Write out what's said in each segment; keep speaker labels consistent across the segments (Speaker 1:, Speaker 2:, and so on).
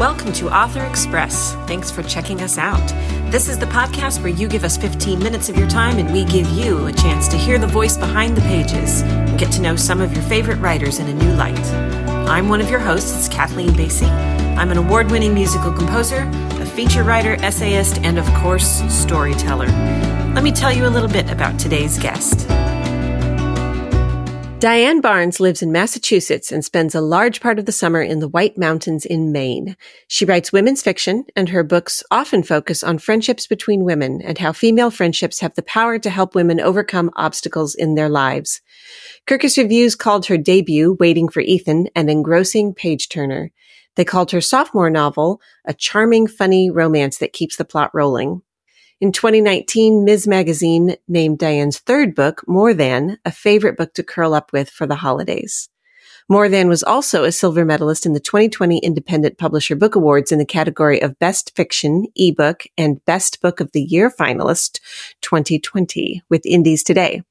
Speaker 1: Welcome to Author Express. Thanks for checking us out. This is the podcast where you give us 15 minutes of your time and we give you a chance to hear the voice behind the pages and get to know some of your favorite writers in a new light. I'm one of your hosts, Kathleen Basi. I'm an award winning musical composer, a feature writer, essayist, and of course, storyteller. Let me tell you a little bit about today's guest. Diane Barnes lives in Massachusetts and spends a large part of the summer in the White Mountains in Maine. She writes women's fiction, and her books often focus on friendships between women and how female friendships have the power to help women overcome obstacles in their lives. Kirkus Reviews called her debut, Waiting for Ethan, an engrossing page turner. They called her sophomore novel a charming, funny romance that keeps the plot rolling. In 2019, Ms. Magazine named Diane's third book, More Than, a favorite book to curl up with for the holidays. More Than was also a silver medalist in the 2020 Independent Publisher Book Awards in the category of Best Fiction, Ebook, and Best Book of the Year finalist 2020 with Indies Today.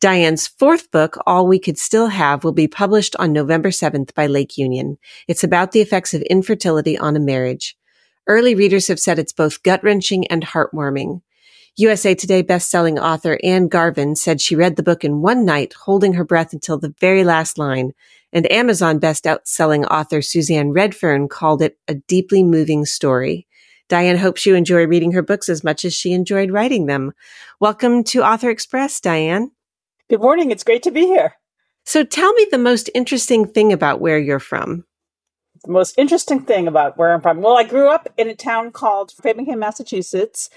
Speaker 1: Diane's fourth book, All We Could Still Have, will be published on November 7th by Lake Union. It's about the effects of infertility on a marriage. Early readers have said it's both gut wrenching and heartwarming. USA Today bestselling author Ann Garvin said she read the book in one night, holding her breath until the very last line. And Amazon best-selling author Suzanne Redfearn called it a deeply moving story. Diane hopes you enjoy reading her books as much as she enjoyed writing them. Welcome to Author Express, Diane.
Speaker 2: Good morning. It's great to be here.
Speaker 1: So tell me the most interesting thing about where you're from
Speaker 2: the most interesting thing about where I'm from. Well, I grew up in a town called Framingham, Massachusetts,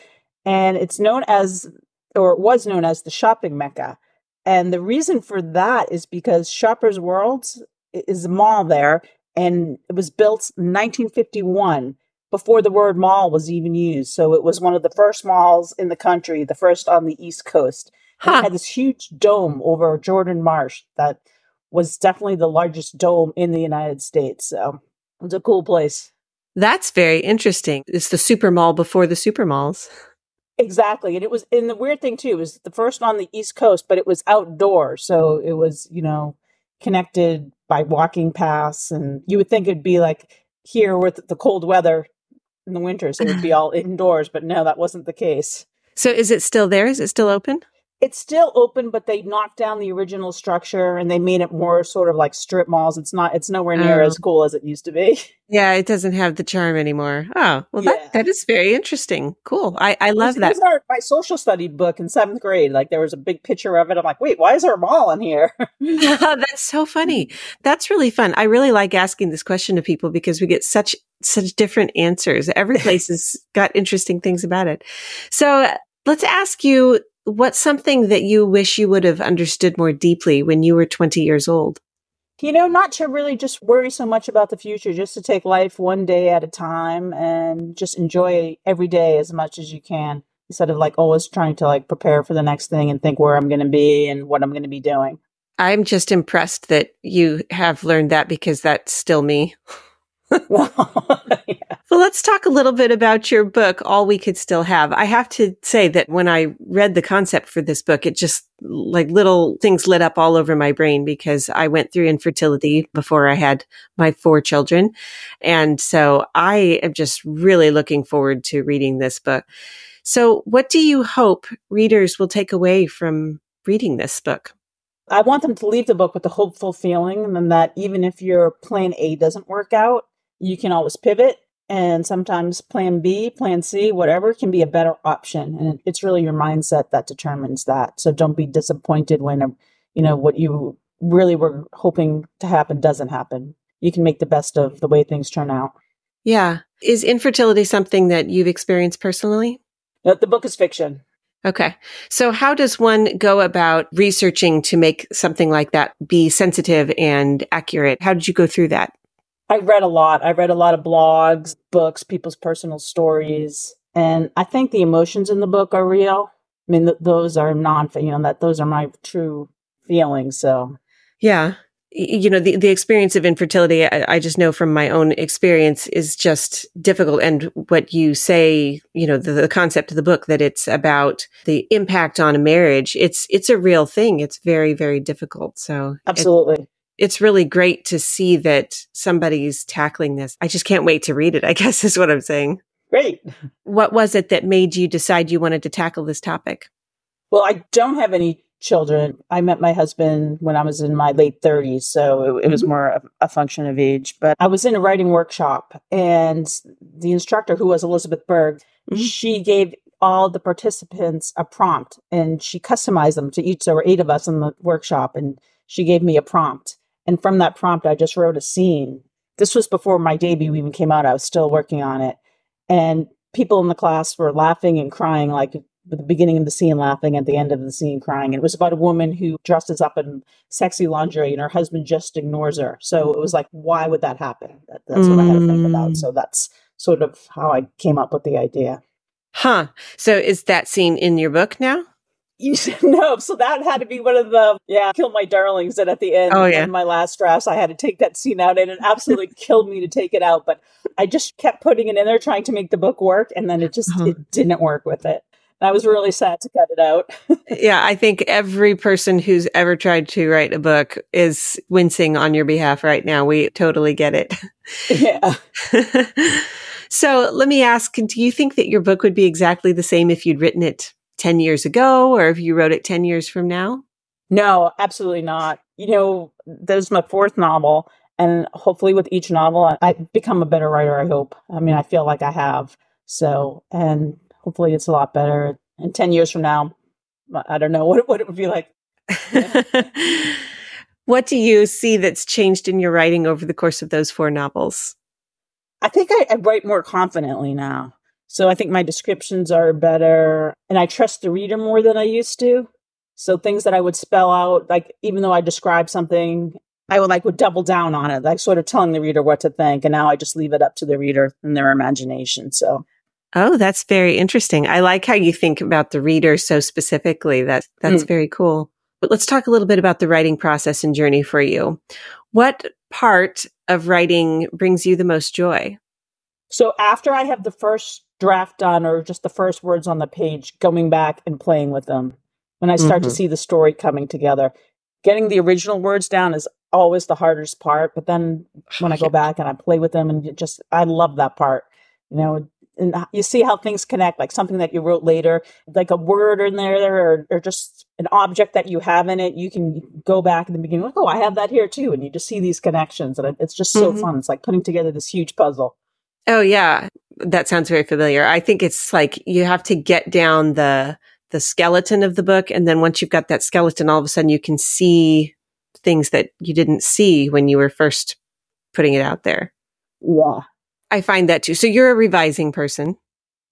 Speaker 2: and it's known as, or it was known as, the shopping mecca. And the reason for that is because Shoppers World is a mall there, and it was built in 1951 before the word mall was even used. So it was one of the first malls in the country, the first on the East Coast. Huh. It had this huge dome over Jordan Marsh that was definitely the largest dome in the United States. So it's a cool place.
Speaker 1: That's very interesting. It's the super mall before the super malls.
Speaker 2: Exactly. And it was, and the weird thing too, was the first on the East Coast, but it was outdoor. So it was, you know, connected by walking paths. And you would think it'd be like here with the cold weather in the winters, it would be all indoors, but no, that wasn't the case.
Speaker 1: So is it still there? Is it still open?
Speaker 2: It's still open, but they knocked down the original structure and they made it more sort of like strip malls. It's not, it's nowhere near oh. as oh. cool as it used to be.
Speaker 1: Yeah, it doesn't have the charm anymore. Oh, well, yeah. that, that is very interesting. Cool. I, I love that.
Speaker 2: It was our, my social study book in seventh grade. Like there was a big picture of it. I'm like, wait, why is there a mall in here?
Speaker 1: That's so funny. That's really fun. I really like asking this question to people because we get such such different answers. Every place has got interesting things about it. So let's ask you what's something that you wish you would have understood more deeply when you were 20 years old?
Speaker 2: You know, not to really just worry so much about the future, just to take life one day at a time and just enjoy every day as much as you can instead of like always trying to like prepare for the next thing and think where I'm going to be and what I'm going to be doing.
Speaker 1: I'm just impressed that you have learned that because that's still me. well, yeah. Well, let's talk a little bit about your book, All We Could Still Have. I have to say that when I read the concept for this book, it just like little things lit up all over my brain because I went through infertility before I had my four children. And so I am just really looking forward to reading this book. So what do you hope readers will take away from reading this book?
Speaker 2: I want them to leave the book with a hopeful feeling and that even if your plan A doesn't work out, you can always pivot and sometimes plan B, plan C, whatever can be a better option. And it's really your mindset that determines that. So don't be disappointed when, you know, what you really were hoping to happen doesn't happen. You can make the best of the way things turn out.
Speaker 1: Yeah. Is infertility something that you've experienced personally?
Speaker 2: No, the book is fiction.
Speaker 1: Okay. So how does one go about researching to make something like that be sensitive and accurate? How did you go through that?
Speaker 2: I read a lot. I read a lot of blogs, books, people's personal stories, and I think the emotions in the book are real. I mean, th- those are non, you know, that those are my true feelings. So,
Speaker 1: yeah, you know, the the experience of infertility, I, I just know from my own experience is just difficult. And what you say, you know, the, the concept of the book that it's about the impact on a marriage, it's it's a real thing. It's very very difficult. So,
Speaker 2: absolutely.
Speaker 1: It's really great to see that somebody's tackling this. I just can't wait to read it, I guess is what I'm saying.
Speaker 2: Great.
Speaker 1: What was it that made you decide you wanted to tackle this topic?
Speaker 2: Well, I don't have any children. I met my husband when I was in my late 30s, so it, it was mm-hmm. more a function of age. But I was in a writing workshop, and the instructor, who was Elizabeth Berg, mm-hmm. she gave all the participants a prompt and she customized them to each. There were eight of us in the workshop, and she gave me a prompt. And from that prompt, I just wrote a scene. This was before my debut even came out. I was still working on it. And people in the class were laughing and crying like at the beginning of the scene laughing, at the end of the scene crying. And it was about a woman who dresses up in sexy lingerie and her husband just ignores her. So it was like, why would that happen? That, that's mm. what I had to think about. Mm. So that's sort of how I came up with the idea.
Speaker 1: Huh. So is that scene in your book now?
Speaker 2: You said no, so that had to be one of the yeah, kill my darlings. And at the end, oh, yeah. in my last drafts, I had to take that scene out, and it absolutely killed me to take it out. But I just kept putting it in there, trying to make the book work, and then it just uh-huh. it didn't work with it. I was really sad to cut it out.
Speaker 1: yeah, I think every person who's ever tried to write a book is wincing on your behalf right now. We totally get it.
Speaker 2: Yeah.
Speaker 1: so let me ask do you think that your book would be exactly the same if you'd written it 10 years ago or if you wrote it 10 years from now?
Speaker 2: No, absolutely not. You know, there's my fourth novel. And hopefully, with each novel, I become a better writer, I hope. I mean, I feel like I have. So, and hopefully it's a lot better. And 10 years from now, I don't know what, what it would be like.
Speaker 1: what do you see that's changed in your writing over the course of those four novels?
Speaker 2: I think I, I write more confidently now. So I think my descriptions are better and I trust the reader more than I used to. So things that I would spell out, like even though I describe something, I would like would double down on it, like sort of telling the reader what to think. And now I just leave it up to the reader and their imagination. So
Speaker 1: Oh, that's very interesting. I like how you think about the reader so specifically. That that's mm. very cool. But let's talk a little bit about the writing process and journey for you. What part of writing brings you the most joy?
Speaker 2: So after I have the first draft done or just the first words on the page, going back and playing with them, when I start mm-hmm. to see the story coming together, getting the original words down is always the hardest part. But then when I go back and I play with them and just, I love that part. You know, and you see how things connect, like something that you wrote later, like a word in there or, or just an object that you have in it. You can go back in the beginning, like, oh, I have that here too. And you just see these connections. And it's just so mm-hmm. fun. It's like putting together this huge puzzle.
Speaker 1: Oh, yeah. That sounds very familiar. I think it's like you have to get down the, the skeleton of the book. And then once you've got that skeleton, all of a sudden you can see things that you didn't see when you were first putting it out there.
Speaker 2: Yeah.
Speaker 1: I find that too. So you're a revising person.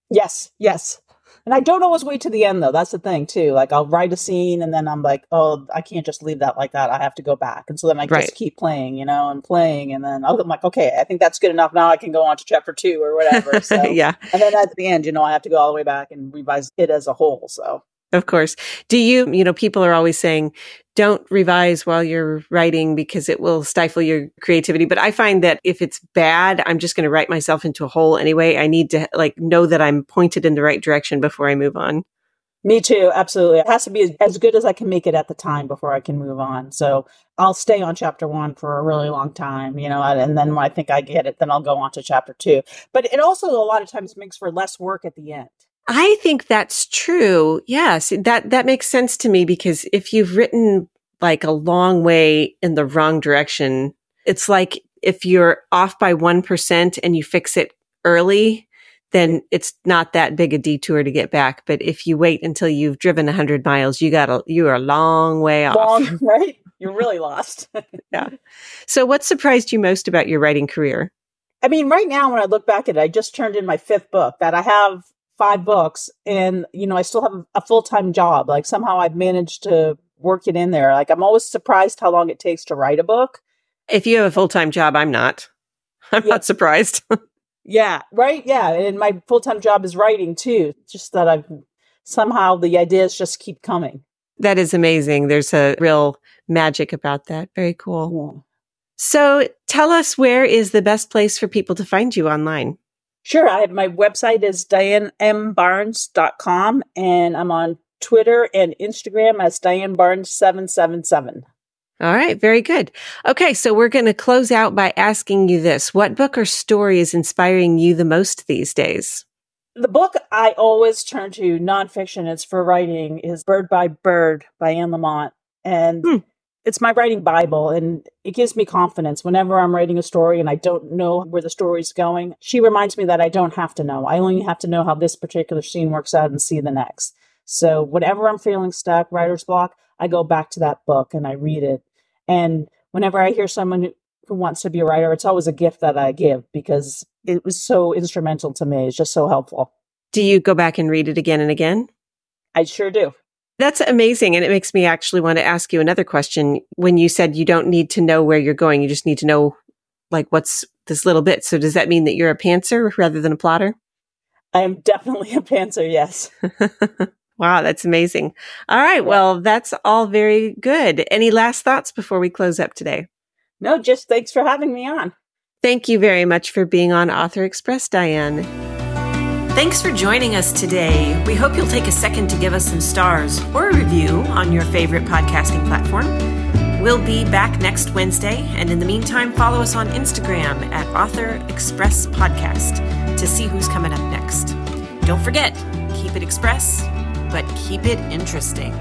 Speaker 2: Yes, yes. And I don't always wait to the end though. That's the thing too. Like I'll write a scene and then I'm like, oh, I can't just leave that like that. I have to go back. And so then I right. just keep playing, you know, and playing. And then oh, I'm like, okay, I think that's good enough. Now I can go on to chapter two or whatever. So
Speaker 1: yeah.
Speaker 2: And then at the end, you know, I have to go all the way back and revise it as a whole. So
Speaker 1: of course. Do you, you know, people are always saying, don't revise while you're writing because it will stifle your creativity. But I find that if it's bad, I'm just going to write myself into a hole anyway. I need to like know that I'm pointed in the right direction before I move on.
Speaker 2: Me too. Absolutely. It has to be as good as I can make it at the time before I can move on. So I'll stay on chapter one for a really long time, you know, and then when I think I get it, then I'll go on to chapter two. But it also a lot of times makes for less work at the end.
Speaker 1: I think that's true. Yes, that that makes sense to me because if you've written like a long way in the wrong direction, it's like if you're off by 1% and you fix it early, then it's not that big a detour to get back. But if you wait until you've driven 100 miles, you got a you are a long way off.
Speaker 2: Long, right? You're really lost.
Speaker 1: yeah. So what surprised you most about your writing career?
Speaker 2: I mean, right now when I look back at it, I just turned in my fifth book that I have five books and you know i still have a full-time job. Like somehow i've managed to work it in there. Like i'm always surprised how long it takes to write a book.
Speaker 1: If you have a full-time job i'm not. I'm yeah. not surprised.
Speaker 2: Yeah right? Yeah and my full-time job is writing too. Just that i've somehow the ideas just keep coming.
Speaker 1: That is amazing. There's a real magic about that. Very cool. Yeah. so tell us where is the best place for people to find you online
Speaker 2: Sure. I have my website is dianembarnes.com and I'm on Twitter and Instagram as Diane Barnes 777.
Speaker 1: All right, very good. Okay, so we're going to close out by asking you this. What book or story is inspiring you the most these days?
Speaker 2: The book I always turn to, nonfiction, it's for writing, is Bird by Bird by Anne Lamott. And hmm. It's my writing Bible, and it gives me confidence whenever I'm writing a story and I don't know where the story's going. She reminds me that I don't have to know. I only have to know how this particular scene works out and see the next. So, whenever I'm feeling stuck, writer's block, I go back to that book and I read it and whenever I hear someone who wants to be a writer, it's always a gift that I give because it was so instrumental to me. It's just so helpful.
Speaker 1: Do you go back and read it again and again?
Speaker 2: I sure do.
Speaker 1: That's amazing. And it makes me actually want to ask you another question. When you said you don't need to know where you're going, you just need to know like what's this little bit. So does that mean that you're a pantser rather than a plotter?
Speaker 2: I am definitely a pantser, yes.
Speaker 1: Wow, that's amazing. All right. Well, that's all very good. Any last thoughts before we close up today?
Speaker 2: No, just thanks for having me on.
Speaker 1: Thank you very much for being on Author Express, Diane. Thanks for joining us today. We hope you'll take a second to give us some stars or a review on your favorite podcasting platform. We'll be back next Wednesday, and in the meantime, follow us on Instagram at Author Express Podcast to see who's coming up next. Don't forget, keep it express but keep it interesting.